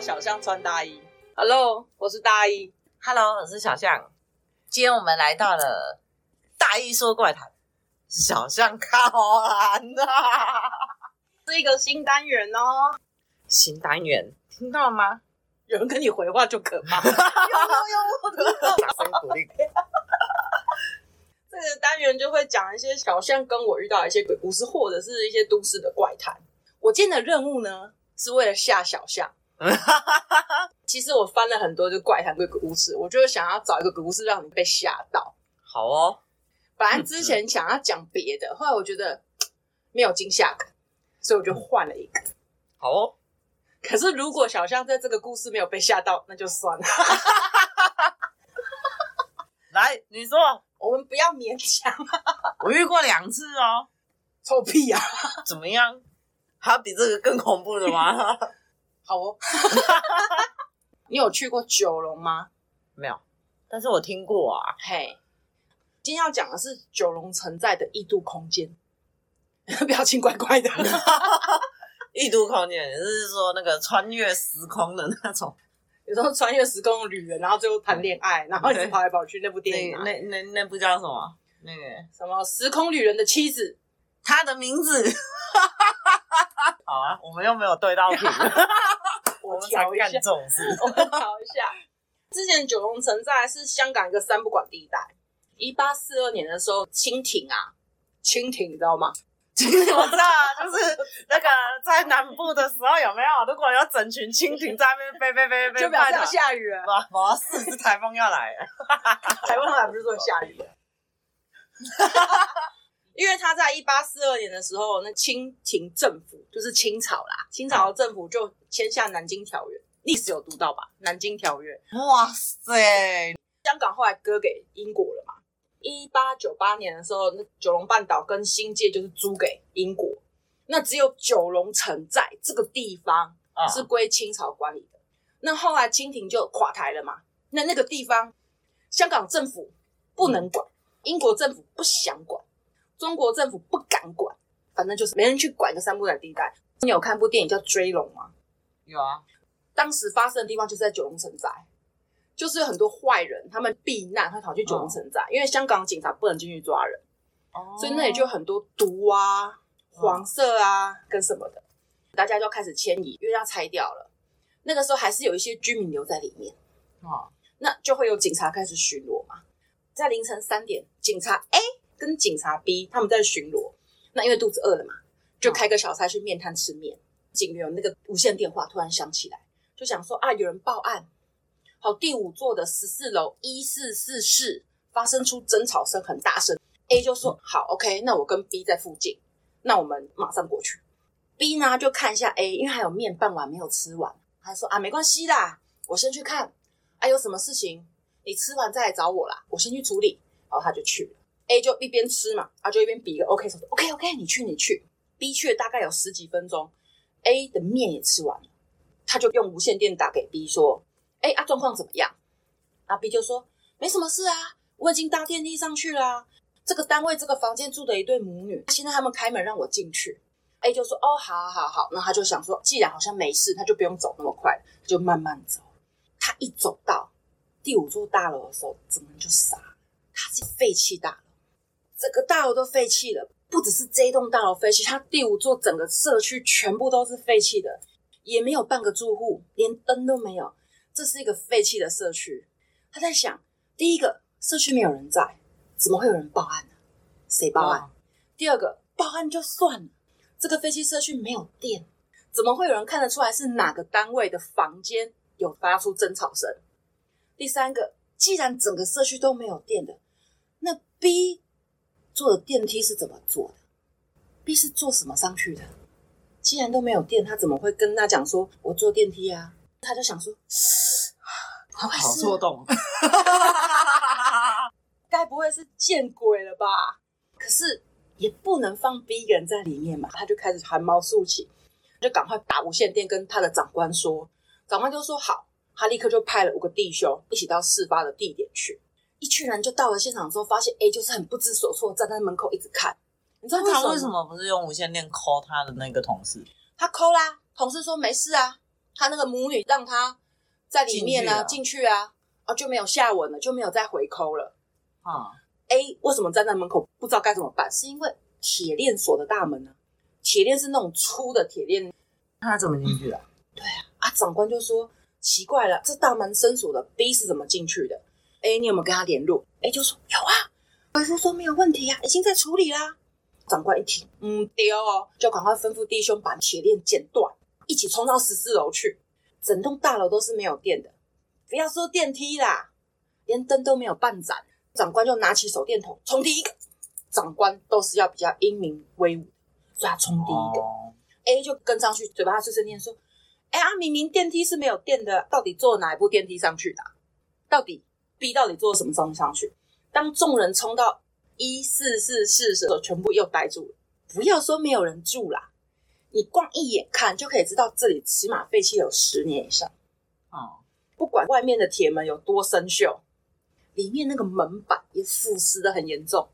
到小象穿大衣。Hello，我是大衣。Hello，我是小象。今天我们来到了大一说怪谈，小象靠栏呐，是一个新单元哦。新单元听到了吗？有人跟你回话就可怕。有有有，掌声鼓励。这个单元就会讲一些小象跟我遇到一些鬼故事，或者是一些都市的怪谈。我今天的任务呢，是为了吓小象。其实我翻了很多就怪谈鬼故事，我就是想要找一个鬼故事让你被吓到。好哦，本来之前想要讲别的，后来我觉得没有惊吓感，所以我就换了一个。好哦，可是如果小象在这个故事没有被吓到，那就算了。来，你说，我们不要勉强。我遇过两次哦，臭屁啊！怎么样？还有比这个更恐怖的吗？好哦，你有去过九龙吗？没有，但是我听过啊。嘿，今天要讲的是九龙存在的异度空间，表情怪怪的。异度空间，就是说那个穿越时空的那种，有时候穿越时空的旅人，然后最后谈恋爱，然后一直跑来跑去那部电影，那那那部叫什么？那个什么时空旅人的妻子，他的名字。好啊，我们又没有对到屏，我们才干这种事。我们调一下，之前九龙城寨是香港一个三不管地带。一八四二年的时候，清廷啊，清廷你知道吗？清 廷我知道啊，就是那个在南部的时候有没有？如果有整群蜻蜓在那边飞飞飞飞，就表示要下雨了。不，不是，是台风要来了。台风来不是说下雨了。因为他在一八四二年的时候，那清廷政府就是清朝啦，清朝的政府就签下《南京条约》，历史有读到吧？《南京条约》哇塞，香港后来割给英国了嘛？一八九八年的时候，那九龙半岛跟新界就是租给英国，那只有九龙城寨这个地方是归清朝管理的。哦、那后来清廷就垮台了嘛？那那个地方，香港政府不能管，嗯、英国政府不想管。中国政府不敢管，反正就是没人去管一个三不管地带。你有看部电影叫《追龙》吗？有啊。当时发生的地方就是在九龙城寨，就是有很多坏人，他们避难，他跑去九龙城寨，哦、因为香港警察不能进去抓人，哦，所以那里就很多毒啊、黄色啊、哦、跟什么的，大家就开始迁移，因为要拆掉了。那个时候还是有一些居民留在里面，哦，那就会有警察开始巡逻嘛，在凌晨三点，警察 A。跟警察 B 他们在巡逻，那因为肚子饿了嘛，就开个小差去面摊吃面。警员那个无线电话突然响起来，就想说啊，有人报案，好，第五座的十四楼一四四室发生出争吵声，很大声。A 就说好，OK，那我跟 B 在附近，那我们马上过去。B 呢就看一下 A，因为还有面半碗没有吃完，他说啊，没关系啦，我先去看，啊，有什么事情你吃完再来找我啦，我先去处理。然后他就去了。A 就一边吃嘛，啊，就一边比一个 OK 手说 OK OK，你去你去。B 去了大概有十几分钟，A 的面也吃完了，他就用无线电打给 B 说：“哎啊，状况怎么样？”啊，B 就说：“没什么事啊，我已经搭电梯上去了啊。这个单位这个房间住的一对母女，现在他们开门让我进去。”A 就说：“哦，好好好。”那他就想说，既然好像没事，他就不用走那么快，就慢慢走。他一走到第五座大楼的时候，整个人就傻了，他是废弃大楼。整个大楼都废弃了，不只是这一栋大楼废弃，它第五座整个社区全部都是废弃的，也没有半个住户，连灯都没有，这是一个废弃的社区。他在想，第一个社区没有人在，怎么会有人报案呢？谁报案？哦、第二个报案就算了，这个废弃社区没有电，怎么会有人看得出来是哪个单位的房间有发出争吵声？第三个，既然整个社区都没有电的，那 B。坐的电梯是怎么坐的？B 是坐什么上去的？既然都没有电，他怎么会跟他讲说“我坐电梯啊”？他就想说：“好错动，该不会是见鬼了吧？”可是也不能放 B 一个人在里面嘛，他就开始寒毛竖起，就赶快打无线电跟他的长官说。长官就说：“好。”他立刻就派了五个弟兄一起到事发的地点去。一群人就到了现场之后，发现 A 就是很不知所措，站在门口一直看。你知道他为什么不是用无线电 call 他的那个同事？他 call 啦，同事说没事啊，他那个母女让他在里面呢、啊，进去，啊，啊就没有下文了，就没有再回 call 了。啊、嗯、，A 为什么站在门口不知道该怎么办？是因为铁链锁的大门呢、啊？铁链是那种粗的铁链，他怎么进去的、嗯？对啊，啊长官就说奇怪了，这大门深锁的，B 是怎么进去的？A 你有没有跟他联络？A 就说有啊，回复说没有问题啊，已经在处理啦。长官一听，嗯，对哦，就赶快吩咐弟兄把铁链剪断，一起冲到十四楼去。整栋大楼都是没有电的，不要说电梯啦，连灯都没有半盏。长官就拿起手电筒冲第一个。长官都是要比较英明威武，所以他冲第一个。哦、A 就跟上去，嘴巴碎碎念说：“哎呀，明明电梯是没有电的，到底坐哪一部电梯上去的？到底 B 到底做了什么东西上去？”当众人冲到一四四室的时候，全部又呆住了。不要说没有人住啦，你光一眼看就可以知道这里起码废弃有十年以上。哦，不管外面的铁门有多生锈，里面那个门板也腐蚀的很严重。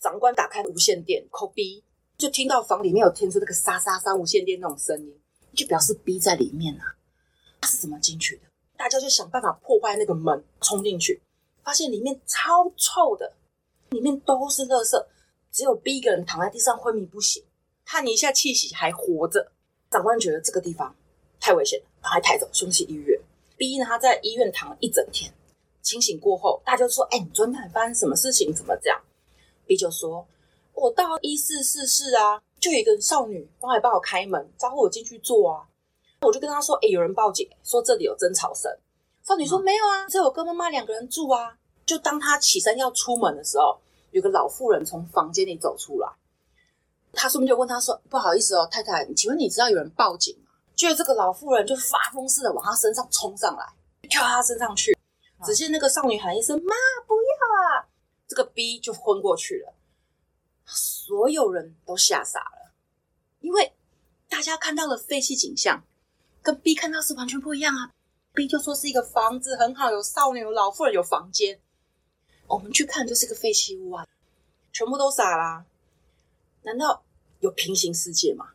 长官打开无线电，扣 B，就听到房里面有听出那个沙沙沙无线电那种声音，就表示 B 在里面啊。他是怎么进去的？大家就想办法破坏那个门，冲进去，发现里面超臭的，里面都是垃圾，只有 B 一个人躺在地上昏迷不醒，探一下气息还活着。长官觉得这个地方太危险了，把他抬走，送去医院。B 呢，他在医院躺了一整天，清醒过后，大家就说：“哎、你昨天发生什么事情？怎么这样？” B 就说：“我到一四四室啊，就有一个少女帮来帮我开门，招呼我进去坐啊。我就跟他说：‘哎、有人报警，说这里有争吵声。’少女说：‘没有啊，只有我跟妈妈两个人住啊。’就当她起身要出门的时候，有个老妇人从房间里走出来。她顺便就问她说：‘不好意思哦，太太，请问你知道有人报警吗？’就这个老妇人就发疯似的往她身上冲上来，跳她身上去。只见那个少女喊一声：‘妈，不要啊！’这个 B 就昏过去了，所有人都吓傻了，因为大家看到了废弃景象，跟 B 看到是完全不一样啊。B 就说是一个房子很好，有少女、有老妇人、有房间，我们去看就是个废弃物啊，全部都傻啦。难道有平行世界吗？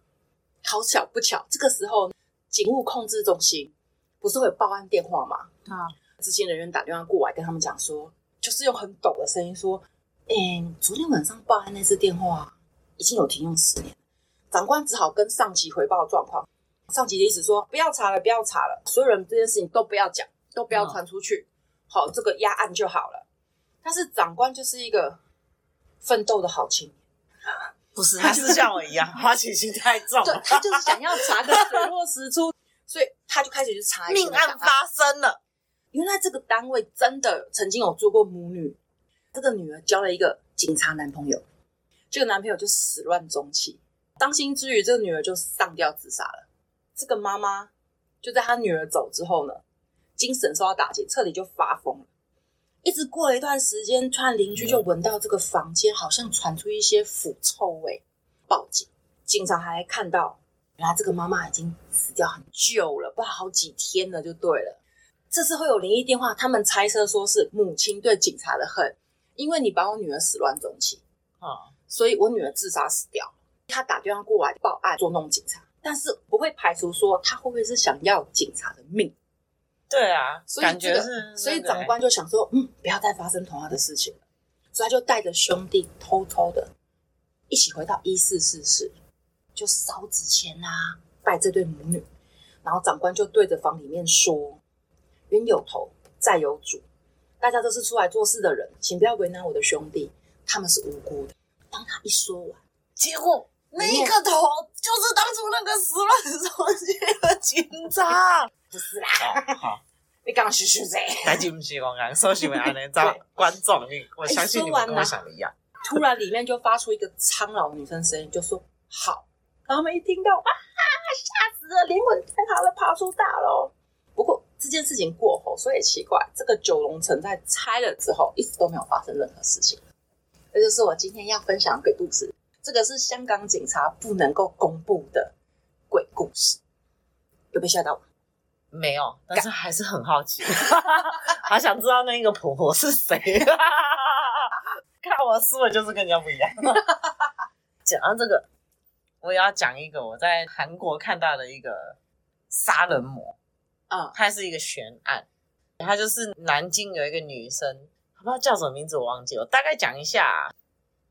好巧不巧，这个时候警务控制中心不是会有报案电话吗？啊，执行人员打电话过来跟他们讲说。就是用很抖的声音说：“哎、欸，昨天晚上报案那次电话已经有停用十年。”长官只好跟上级回报状况。上级的意思说：“不要查了，不要查了，所有人这件事情都不要讲，都不要传出去，好，这个压案就好了。”但是长官就是一个奋斗的好青年，不是？他就是像我一样，好奇心太重。对，他就是想要查个水落石出，所以他就开始去查。命案发生了。原来这个单位真的曾经有做过母女，这个女儿交了一个警察男朋友，这个男朋友就始乱终弃，伤心之余，这个女儿就上吊自杀了。这个妈妈就在她女儿走之后呢，精神受到打击，彻底就发疯了。一直过了一段时间，突然邻居就闻到这个房间好像传出一些腐臭味，报警，警察还看到，原来这个妈妈已经死掉很久了，不知道好几天了，就对了。这次会有灵异电话，他们猜测说是母亲对警察的恨，因为你把我女儿始乱终弃啊，所以我女儿自杀死掉。他打电话过来报案捉弄警察，但是不会排除说他会不会是想要警察的命？对啊，所以、这个、感觉是，所以长官就想说，嗯，不要再发生同样的事情了，所以他就带着兄弟偷偷的一起回到一四四室，就烧纸钱啊，拜这对母女，然后长官就对着房里面说。冤有头，债有主，大家都是出来做事的人，请不要为难我的兄弟，他们是无辜的。当他一说完，结果那一个头就是当初那个死乱终弃的警察，不是啦。好，你刚刚嘘嘘谁？赶紧不是我讲，说是为安尼找观众，你我相信你们跟我想的一样。突然里面就发出一个苍老女生声音，就说好。然后他们一听到啊，吓死了，灵魂太好了，爬出大楼。不过。这件事情过后，所以奇怪，这个九龙城在拆了之后，一直都没有发生任何事情。这就是我今天要分享的鬼故事。这个是香港警察不能够公布的鬼故事。有被吓到吗？没有，但是还是很好奇，好想知道那个婆婆是谁。看我的思维就是跟人家不一样。讲到这个，我也要讲一个我在韩国看到的一个杀人魔。嗯，它是一个悬案，它就是南京有一个女生，不知道叫什么名字，我忘记了。我大概讲一下啊，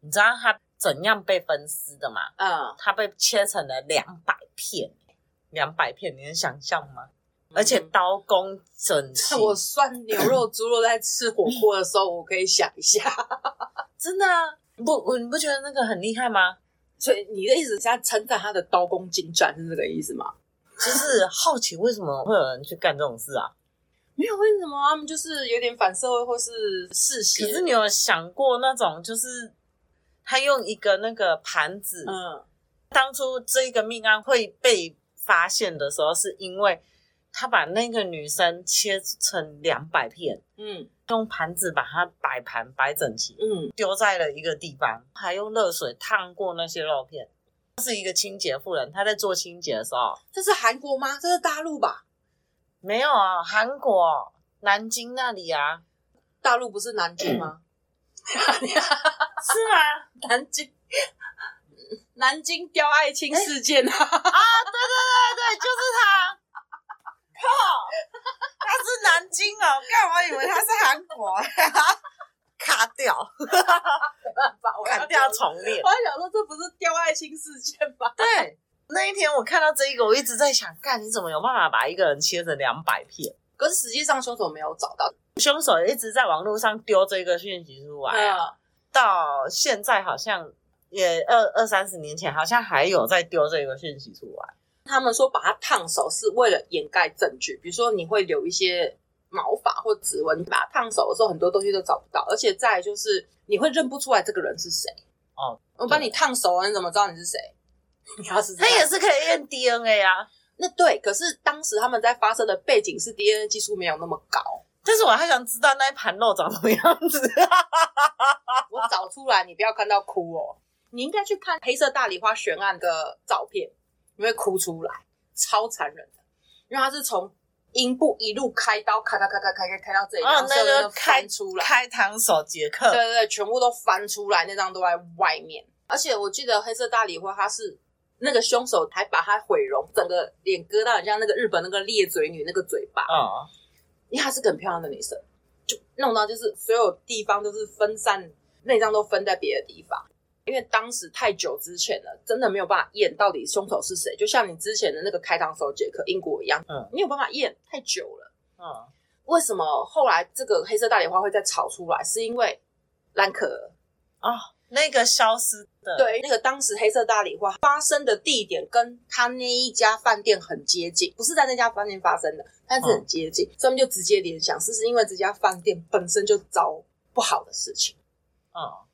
你知道她怎样被分尸的嘛？嗯，它被切成了两百片，两百片，你能想象吗？而且刀工整齐。我涮牛肉、猪肉在吃火锅的时候，我可以想一下，真的啊，不，我你不觉得那个很厉害吗？所以你的意思是在称赞他的刀工精湛，是这个意思吗？就是好奇为什么会有人去干这种事啊？没有为什么，他们就是有点反社会或是嗜血。可是你有想过那种，就是他用一个那个盘子，嗯，当初这个命案会被发现的时候，是因为。他把那个女生切成两百片，嗯，用盘子把它摆盘摆整齐，嗯，丢在了一个地方，还用热水烫过那些肉片。他是一个清洁妇人，她在做清洁的时候，这是韩国吗？这是大陆吧？没有啊，韩国南京那里啊，大陆不是南京吗？南京，南京刁爱青事件啊！啊，对对对对，就是他。靠！他是南京哦，干嘛以为他是韩国？卡掉，没办法，砍掉重练。我还想说，这不是刁爱青事件吗？对，那一天我看到这一个，我一直在想，干你怎么有办法把一个人切成两百片？可是实际上凶手没有找到，凶手一直在网络上丢这个讯息出来啊，嗯、到现在好像也二二三十年前，好像还有在丢这个讯息出来。他们说把它烫手是为了掩盖证据，比如说你会留一些毛发或指纹，你把它烫手的时候，很多东西都找不到，而且再就是你会认不出来这个人是谁。哦，我把你烫熟了，你怎么知道你是谁？你要是他也是可以验 DNA 啊。那对，可是当时他们在发生的背景是 DNA 技术没有那么高。但是我还想知道那一盘肉长什么样子。我找出来，你不要看到哭哦。你应该去看黑色大礼花悬案的照片。你会哭出来，超残忍的，因为他是从阴部一路开刀，咔咔咔咔开开开到这里，哦，那个开出来，开膛手杰克，对对对，全部都翻出来，那张都在外面。而且我记得黑色大礼花，他是那个凶手还把他毁容，整个脸割到很像那个日本那个裂嘴女那个嘴巴，哦，因为她是个很漂亮的女生，就弄到就是所有地方都是分散，内脏都分在别的地方。因为当时太久之前了，真的没有办法验到底凶手是谁。就像你之前的那个开膛手杰克英国一样，嗯，没有办法验，太久了。嗯，为什么后来这个黑色大礼花会再炒出来？是因为兰可儿啊，那个消失的，对，那个当时黑色大礼花发生的地点跟他那一家饭店很接近，不是在那家饭店发生的，但是很接近，所以他们就直接联想，是不是因为这家饭店本身就遭不好的事情。嗯。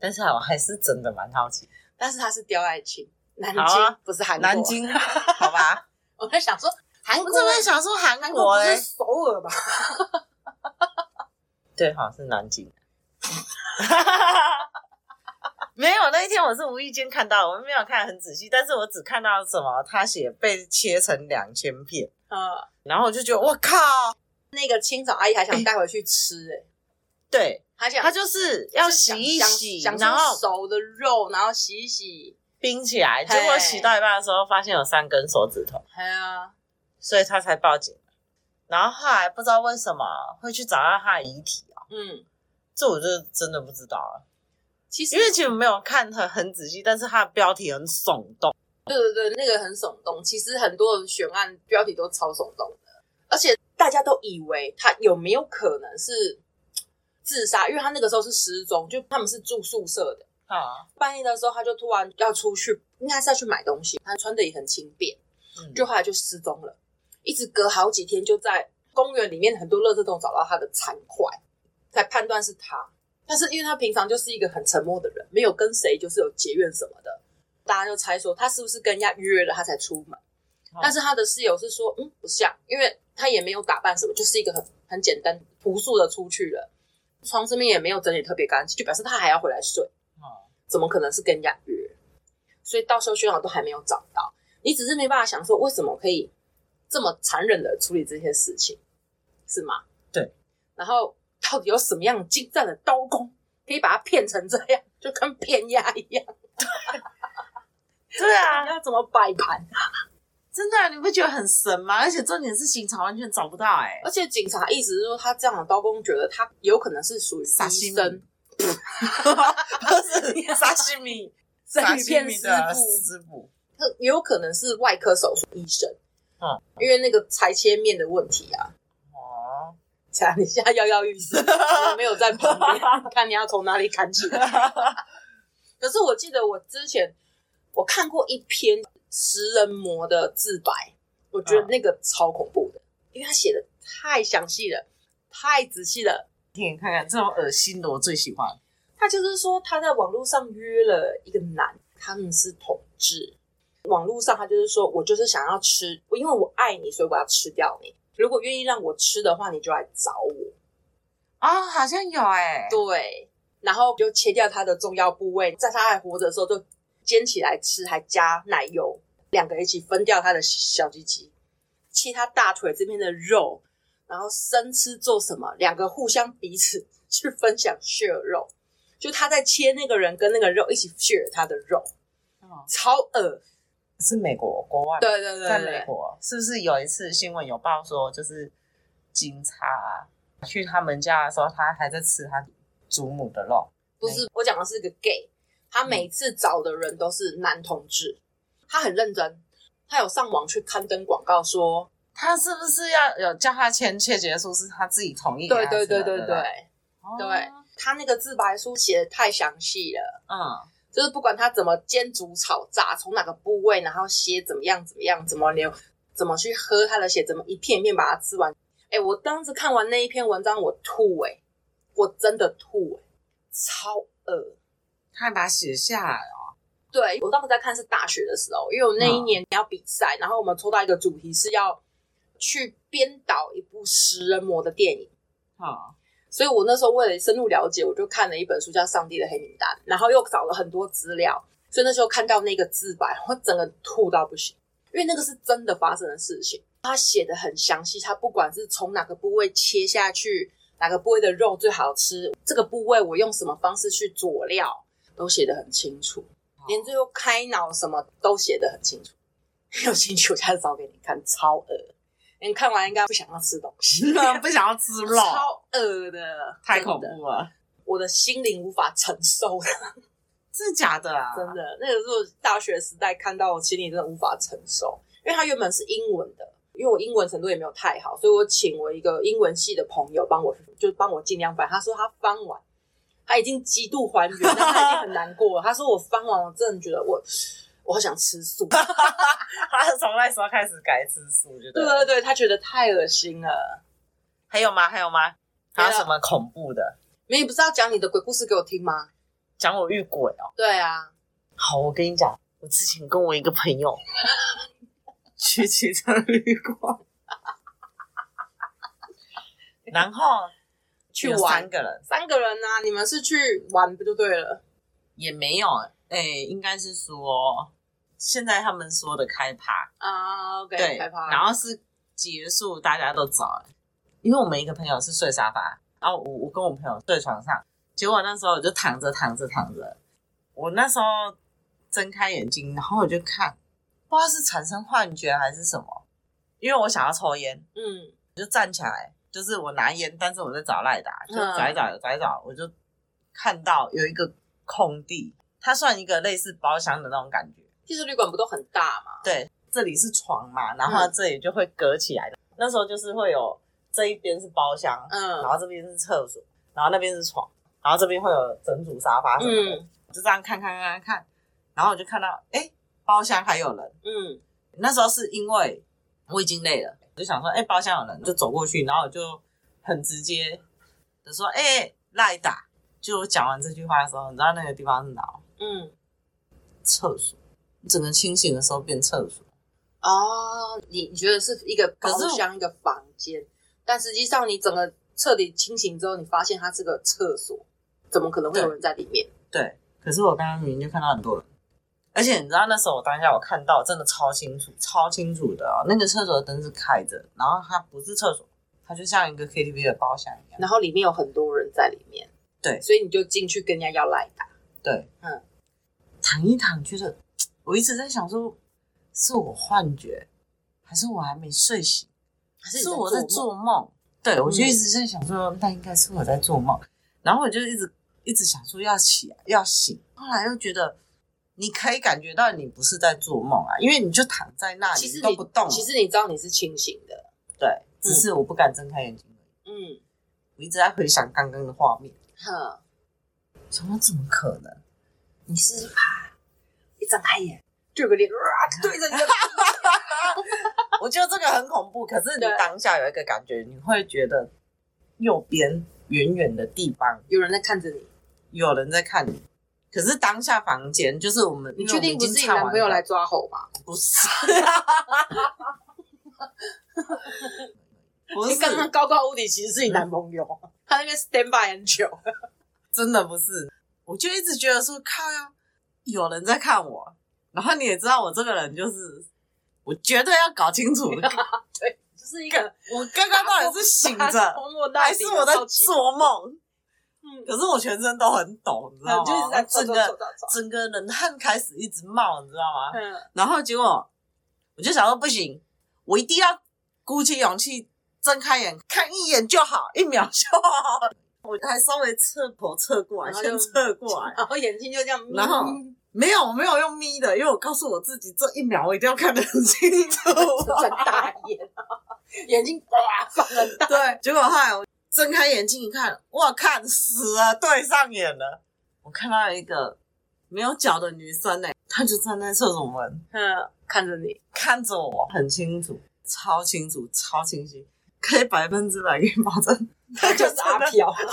但是我还是真的蛮好奇，但是他是刁爱青，南京、啊、不是韩国，南京好吧？我在想说韩国，我在想说韩国是，首尔吧？对，好像是南京。没有，那一天我是无意间看到，我没有看很仔细，但是我只看到什么，他写被切成两千片，嗯，然后我就觉得我靠，那个清扫阿姨还想带回去吃、欸，哎，对。他他就是要洗一洗，然后熟的肉，然后洗一洗，冰起来。结果洗到一半的时候，发现有三根手指头。对啊，所以他才报警。然后后来不知道为什么会去找到他的遗体啊？嗯，这我就真的不知道了。其实因为其实没有看很很仔细，但是他的标题很耸动。对对对，那个很耸动。其实很多的悬案标题都超耸动的，而且大家都以为他有没有可能是。自杀，因为他那个时候是失踪，就他们是住宿舍的啊。半夜的时候，他就突然要出去，应该是要去买东西。他穿的也很轻便，嗯，就后来就失踪了，一直隔好几天，就在公园里面很多垃圾桶找到他的残块，才判断是他。但是因为他平常就是一个很沉默的人，没有跟谁就是有结怨什么的，大家就猜说他是不是跟人家约了他才出门。啊，但是他的室友是说，嗯，不像，因为他也没有打扮什么，就是一个很很简单朴素的出去了。床上面也没有整理特别干净，就表示他还要回来睡。哦，怎么可能是跟人家约？所以到时候学长都还没有找到，你只是没办法想说为什么可以这么残忍的处理这些事情，是吗？对。然后到底有什么样精湛的刀工，可以把它骗成这样，就跟骗鸭一样？对啊，你要怎么摆盘？真的、啊，你不觉得很神吗？而且重点是警察完全找不到哎、欸，而且警察意思是说，他这样的刀工，觉得他有可能是属于医生，不是沙西米，沙西米的师傅，他也有可能是外科手术医生，嗯，因为那个裁切面的问题啊。你现在跃跃欲试，我没有在旁边，看你要从哪里砍起来。可是我记得我之前我看过一篇。食人魔的自白，我觉得那个超恐怖的，嗯、因为他写的太详细了，太仔细了。听你看看，这种恶心的我最喜欢。他就是说他在网络上约了一个男，他们是同志。网络上他就是说我就是想要吃，我因为我爱你，所以我要吃掉你。如果愿意让我吃的话，你就来找我。啊、哦，好像有哎、欸。对，然后就切掉它的重要部位，在它还活着的时候就。煎起来吃，还加奶油，两个一起分掉它的小鸡鸡，切它大腿这边的肉，然后生吃做什么？两个互相彼此 去分享 share 肉，就他在切那个人跟那个肉一起 share 他的肉，哦、超恶。是美国国外？对对对，对，在美国。是不是有一次新闻有报说，就是警察去他们家的时候，他还在吃他祖母的肉？不是，我讲的是个 gay。他每次找的人都是男同志，他很认真，他有上网去刊登广告说，他是不是要有叫他签切结书，是他自己同意？对对对对对，对，对，他那个自白书写的太详细了，嗯，就是不管他怎么煎煮炒炸，从哪个部位，然后血怎么样怎么样，怎么流，怎么去喝他的血，怎么一片一片把它吃完。哎，我当时看完那一篇文章，我吐哎、欸，我真的吐哎、欸，超恶。他还把它写下来哦。对，我当时在看是大学的时候，因为我那一年要比赛，嗯、然后我们抽到一个主题是要去编导一部食人魔的电影。好、嗯，所以我那时候为了深入了解，我就看了一本书叫《上帝的黑名单》，然后又找了很多资料。所以那时候看到那个自白，我整个吐到不行，因为那个是真的发生的事情。他写的很详细，他不管是从哪个部位切下去，哪个部位的肉最好吃，这个部位我用什么方式去佐料。都写得很清楚，连最后开脑什么都写得很清楚。有兴趣我下次找给你看，超恶。你看完应该不想要吃东西，不想要吃肉，超恶的，太恐怖了，我的心灵无法承受。真的假的啊？真的，那个时候大学时代看到，我心里真的无法承受，因为它原本是英文的，因为我英文程度也没有太好，所以我请我一个英文系的朋友帮我，就帮我尽量翻。他说他翻完。他已经极度还原，但他已经很难过了。他说：“我翻完，我真的觉得我，我好想吃素。”他是从那时候开始改吃素，觉得对对对，他觉得太恶心了。还有吗？还有吗？还有什么恐怖的？你不是要讲你的鬼故事给我听吗？讲我遇鬼哦。对啊。好，我跟你讲，我之前跟我一个朋友 去汽车旅馆，然后。去玩三个人，三个人啊！你们是去玩不就对了？也没有，哎、欸，应该是说现在他们说的开趴。啊，uh, okay, 对，开趴，然后是结束，大家都走了，因为我们一个朋友是睡沙发，然后我我跟我朋友睡床上，结果那时候我就躺着躺着躺着，我那时候睁开眼睛，然后我就看，不知道是产生幻觉还是什么，因为我想要抽烟，嗯，我就站起来。就是我拿烟，但是我在找赖达，就找一找找一找，我就看到有一个空地，它算一个类似包厢的那种感觉。汽车旅馆不都很大嘛？对，这里是床嘛，然后这里就会隔起来的。嗯、那时候就是会有这一边是包厢，嗯，然后这边是厕所，然后那边是床，然后这边会有整组沙发什么的，嗯、就这样看看看看，然后我就看到，哎，包厢还有人，嗯，那时候是因为我已经累了。就想说，哎、欸，包厢有人，就走过去，然后我就很直接的说，哎、欸，赖打。就我讲完这句话的时候，你知道那个地方是哪？嗯，厕所。你整个清醒的时候变厕所。哦，你你觉得是一个包厢一个房间，但实际上你整个彻底清醒之后，你发现它是个厕所，怎么可能会有人在里面？对，对，可是我刚刚明明就看到很多人。而且你知道那时候我当下我看到真的超清楚，超清楚的哦。那个厕所的灯是开着，然后它不是厕所，它就像一个 KTV 的包厢一样。然后里面有很多人在里面，对，所以你就进去跟人家要赖打。对，嗯，躺一躺，觉得我一直在想说，是我幻觉，还是我还没睡醒？还是，是我在做梦？对，我就一直在想说，那应该是我在做梦。然后我就一直一直想说要起来要醒，后来又觉得你可以感觉到你不是在做梦啊，因为你就躺在那里，其实都不动。其实你知道你是清醒的，对，只是我不敢睁开眼睛。嗯，我一直在回想刚刚的画面。哼，怎么怎么可能？你是怕一睁开眼就有个脸哇对着你。我觉得这个很恐怖，可是你当下有一个感觉，你会觉得右边远远的地方有人在看着你，有人在看你。可是当下房间就是我们，你确定 不是你男朋友来抓猴吗？不是，不是，刚刚高高屋顶其实是你男朋友，他那边 stand by 很久，真的不是。我就一直觉得说，靠呀，有人在看我。然后你也知道我这个人就是。我绝对要搞清楚的，对，就是一个我刚刚到底是醒着还是我在做梦？嗯，可是我全身都很抖，你知道吗？整个整个冷汗开始一直冒，你知道吗？嗯，然后结果我就想说不行，我一定要鼓起勇气睁开眼看一眼就好，一秒就好。我还稍微侧头侧过来，先侧过来，然后眼睛就这样，然后。没有，我没有用眯的，因为我告诉我自己，这一秒我一定要看得很清楚，睁大眼，眼睛哇放很大。对，结果后来我睁开眼睛一看，哇，看死了，对上眼了。我看到一个没有脚的女生呢，她就站在厕所门，嗯，看着你，看着我，很清楚，超清楚，超清晰，可以百分之百给你保证，她 就是阿飘。对。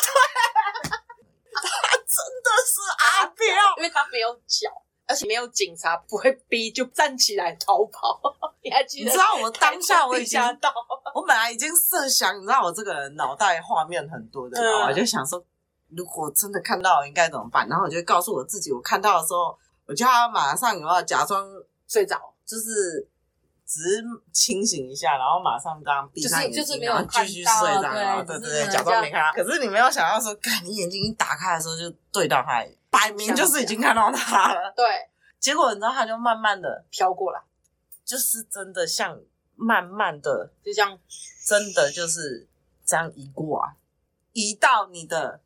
阿彪，因为他没有脚，而且没有警察不会逼就站起来逃跑。你还记得？你知道我当下我已经到，我本来已经设想，你知道我这个人脑袋画面很多的，嗯、我就想说，如果真的看到应该怎么办？然后我就告诉我自己，我看到的时候，我就要马上有没有假装睡着，就是只是清醒一下，然后马上这样闭上眼睛，就是就是、然后继续睡着，然后对对对，假装没看到。可是你没有想到说，看你眼睛一打开的时候就对到他。摆明就是已经看到他了，对。结果你知道，他就慢慢的飘过来，就是真的像慢慢的，就这样，真的就是这样移过来，移到你的，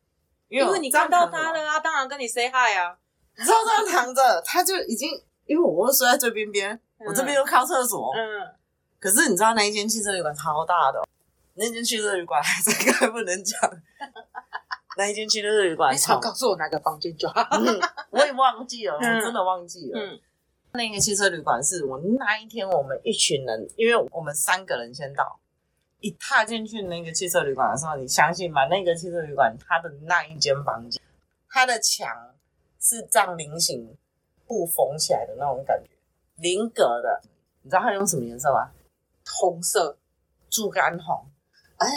因为你看到他了啊，当然跟你 say hi 啊。你知道这样躺着，他就已经，因为我睡在最边边，我这边又靠厕所，嗯。可是你知道那一间汽车旅馆超大的，那间汽车旅馆这个不能讲。那一间汽车旅馆，你常告诉我哪个房间就好。嗯，我也忘记了，我真的忘记了。嗯，那个汽车旅馆是我那一天我们一群人，因为我们三个人先到，一踏进去那个汽车旅馆的时候，你相信吗？那个汽车旅馆它的那一间房间，它的墙是这样菱形布缝起来的那种感觉，菱格的。你知道它用什么颜色吗？红色，猪肝红。哎，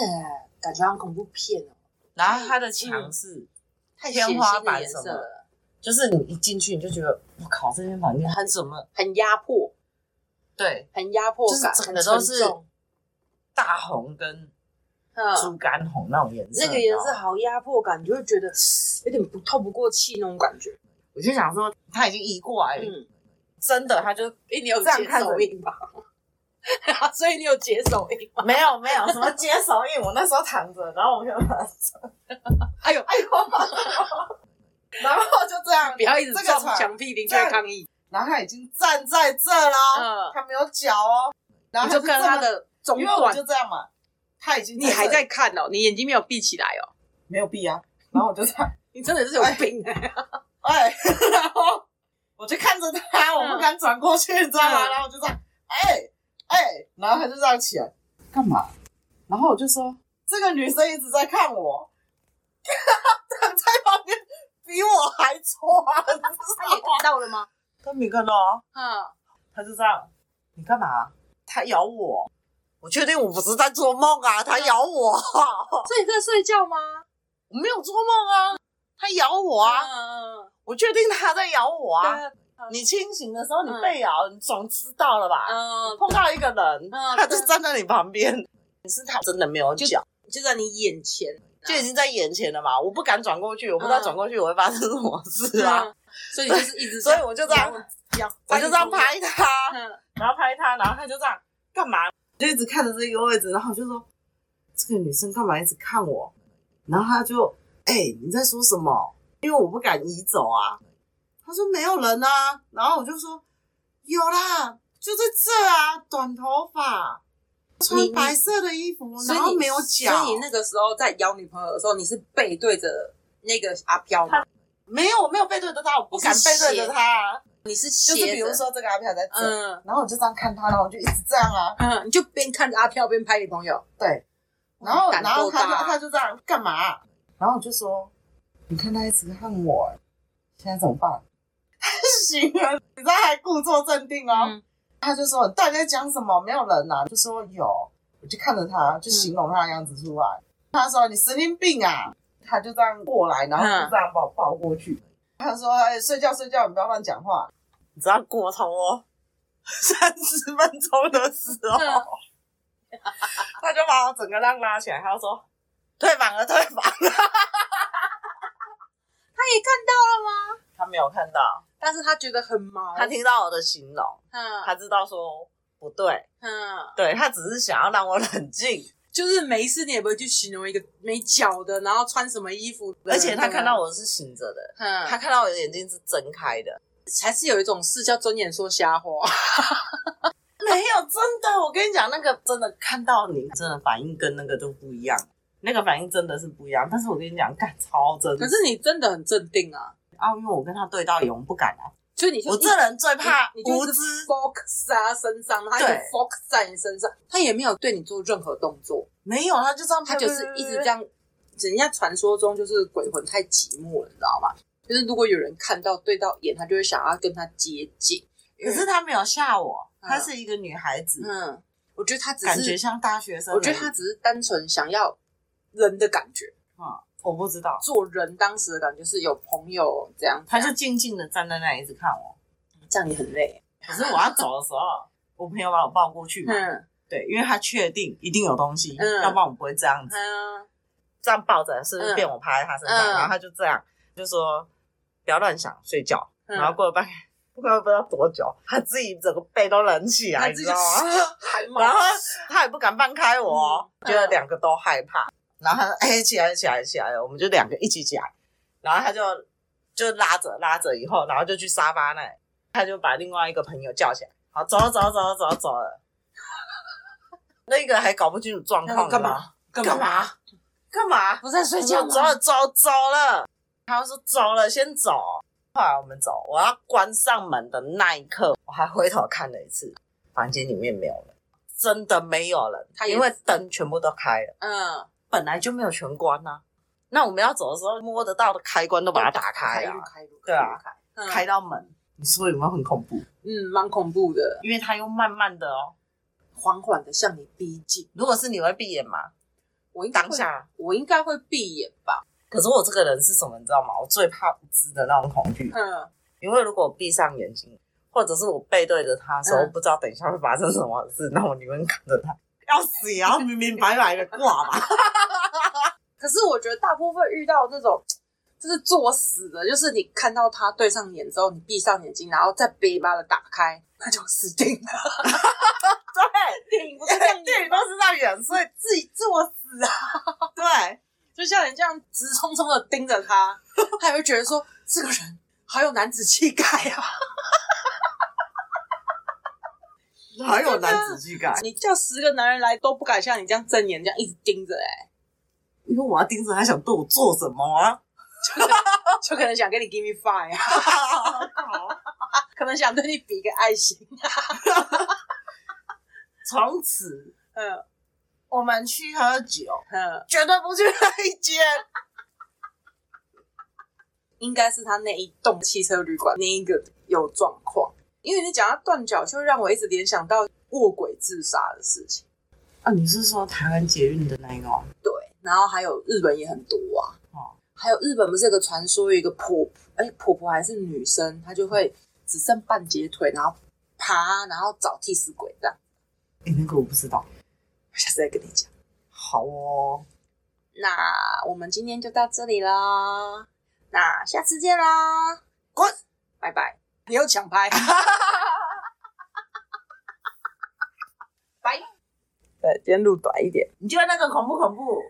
感觉像恐怖片哦。然后它的墙是天花板什么的，就是你一进去你就觉得，我靠，这间房间很什么，很压迫，对，很压迫感，整个都是大红跟猪肝红那种颜色，那个颜色好压迫感，你就会觉得有点不透不过气那种感觉。我就想说，他已经移过来了，真的，他就一定有这样看手印吧。所以你有解手印吗？没有，没有什么解手印。我那时候躺着，然后我就。哎呦，哎呦，然后就这样，不要一直撞墙壁，明确抗议。然后他已经站在这了，他没有脚哦。然后就看他的中段，就这样嘛。他已经，你还在看哦？你眼睛没有闭起来哦？没有闭啊。然后我就这样，你真的是有病哎！然后我就看着他，我不敢转过去，你知道吗？然后我就这样，哎。哎、欸，然后他就这样起来，干嘛？然后我就说，这个女生一直在看我，她在旁边比我还抓，她也看到了吗？他没看到啊。嗯，他就这样，你干嘛？他咬我，我确定我不是在做梦啊，他咬我。所以你在睡觉吗？我没有做梦啊，他咬我啊。嗯，我确定他在咬我啊。你清醒的时候，你被咬，你总知道了吧？嗯，碰到一个人，他就站在你旁边，可是他真的没有脚，就在你眼前，就已经在眼前了嘛。我不敢转过去，我不知道转过去我会发生什么事啊。所以就是一直，所以我就这样，我就这样拍他，然后拍他，然后他就这样，干嘛？就一直看着这个位置，然后我就说这个女生干嘛一直看我？然后他就哎、欸，你在说什么？因为我不敢移走啊。他说没有人啊，然后我就说有啦，就在这啊，短头发，穿白色的衣服，然后没有脚。所以你那个时候在咬女朋友的时候，你是背对着那个阿飘吗？没有，我没有背对着他，我不敢背对着他啊。你是就是比如说这个阿飘在这，嗯，然后我就这样看他，然后我就一直这样啊，嗯，你就边看着阿飘边拍女朋友，对，然后然后他就他就这样干嘛？然后我就说，你看他一直恨我，现在怎么办？他醒了，你知道还故作镇定哦，他就说你到底在讲什么？没有人呐，就说有，我就看着他，就形容他的样子出来。他说你神经病啊，他就这样过来，然后就这样把我抱过去。他说：“哎，睡觉睡觉，你不要乱讲话。你知道过头哦，三十分钟的时候，他就把我整个浪拉起来。他说：‘退房了，退房了。’他 也看到了吗？他没有看到，但是他觉得很毛。他听到我的形容，嗯，他知道说不对，嗯，对，他只是想要让我冷静。”就是没事，你也不会去形容一个没脚的，然后穿什么衣服。而且他看到我是醒着的，嗯，他看到我的眼睛是睁开的，还是有一种事叫睁眼说瞎话。没有，真的，我跟你讲，那个真的看到你，真的反应跟那个都不一样，那个反应真的是不一样。但是我跟你讲，干超真，可是你真的很镇定啊！啊，因为我跟他对到眼，我不敢啊。所以你我这人最怕无知，focus 在他身上，他就 focus 在你身上，他也没有对你做任何动作，没有，他就这样，他就是一直这样。人家传说中就是鬼魂太寂寞了，你知道吗？就是如果有人看到对到眼，他就会想要跟他接近。可是他没有吓我，她是一个女孩子，嗯，我觉得她只是感觉像大学生，我觉得她只是单纯想要人的感觉。啊。我不知道。做人当时的感觉是有朋友这样，他就静静的站在那里一直看我，这样也很累。可是我要走的时候，我朋友把我抱过去嘛，嗯，对，因为他确定一定有东西，要不然我不会这样子，这样抱着是不是变我趴在他身上，然后他就这样就说不要乱想，睡觉。然后过了半不知道不知道多久，他自己整个背都冷起来，你知道吗？然后他也不敢放开我，觉得两个都害怕。然后他说：“哎，起来，起来，起来了！”我们就两个一起起来，然后他就就拉着拉着以后，然后就去沙发那里，他就把另外一个朋友叫起来，好，走了，走了，走了，走了，走了。那个还搞不清楚状况，干嘛？干嘛？干嘛？不在睡觉吗？走了，走走了。他说：“走了，先走。”后来我们走，我要关上门的那一刻，我还回头看了一次，房间里面没有人，真的没有人，他因为灯全部都开了。嗯。本来就没有全关呐，那我们要走的时候摸得到的开关都把它打开啊，对啊，开到门，你说有没有很恐怖？嗯，蛮恐怖的，因为它又慢慢的哦，缓缓的向你逼近。如果是你会闭眼吗？我当下我应该会闭眼吧。可是我这个人是什么，你知道吗？我最怕不知的那种恐惧。嗯，因为如果我闭上眼睛，或者是我背对着他的时候，不知道等一下会发生什么事，那我宁愿看着他。要死也要明明白白的挂吧。可是我觉得大部分遇到这种就是作死的，就是你看到他对上眼之后，你闭上眼睛，然后再别把它打开，那就死定了。对，电影不是这样演，电影都是这样演，所以自己作死啊。对，就像你这样直冲冲的盯着他，他也会觉得说这个人好有男子气概啊。还有男子气概，你叫十个男人来都不敢像你这样睁眼，这样一直盯着哎、欸，因为我要盯着他，想对我做什么啊？就可能，就可能想跟你 give me five，可能想对你比个爱心。从此，嗯，我们去喝酒，嗯，绝对不去那一间。应该是他那一栋汽车旅馆那一个有状况。因为你讲到断脚，就会让我一直联想到卧轨自杀的事情啊！你是说台湾捷运的那一个？对，然后还有日本也很多啊。哦，还有日本不是有个传说，有一个婆婆，哎，婆婆还是女生，她就会只剩半截腿，然后爬，然后找替死鬼这样。哎，那个我不知道，我下次再跟你讲。好哦，那我们今天就到这里啦，那下次见啦，滚，拜拜。你又抢拍，拜。对，今天录短一点。你觉得那个恐不恐怖？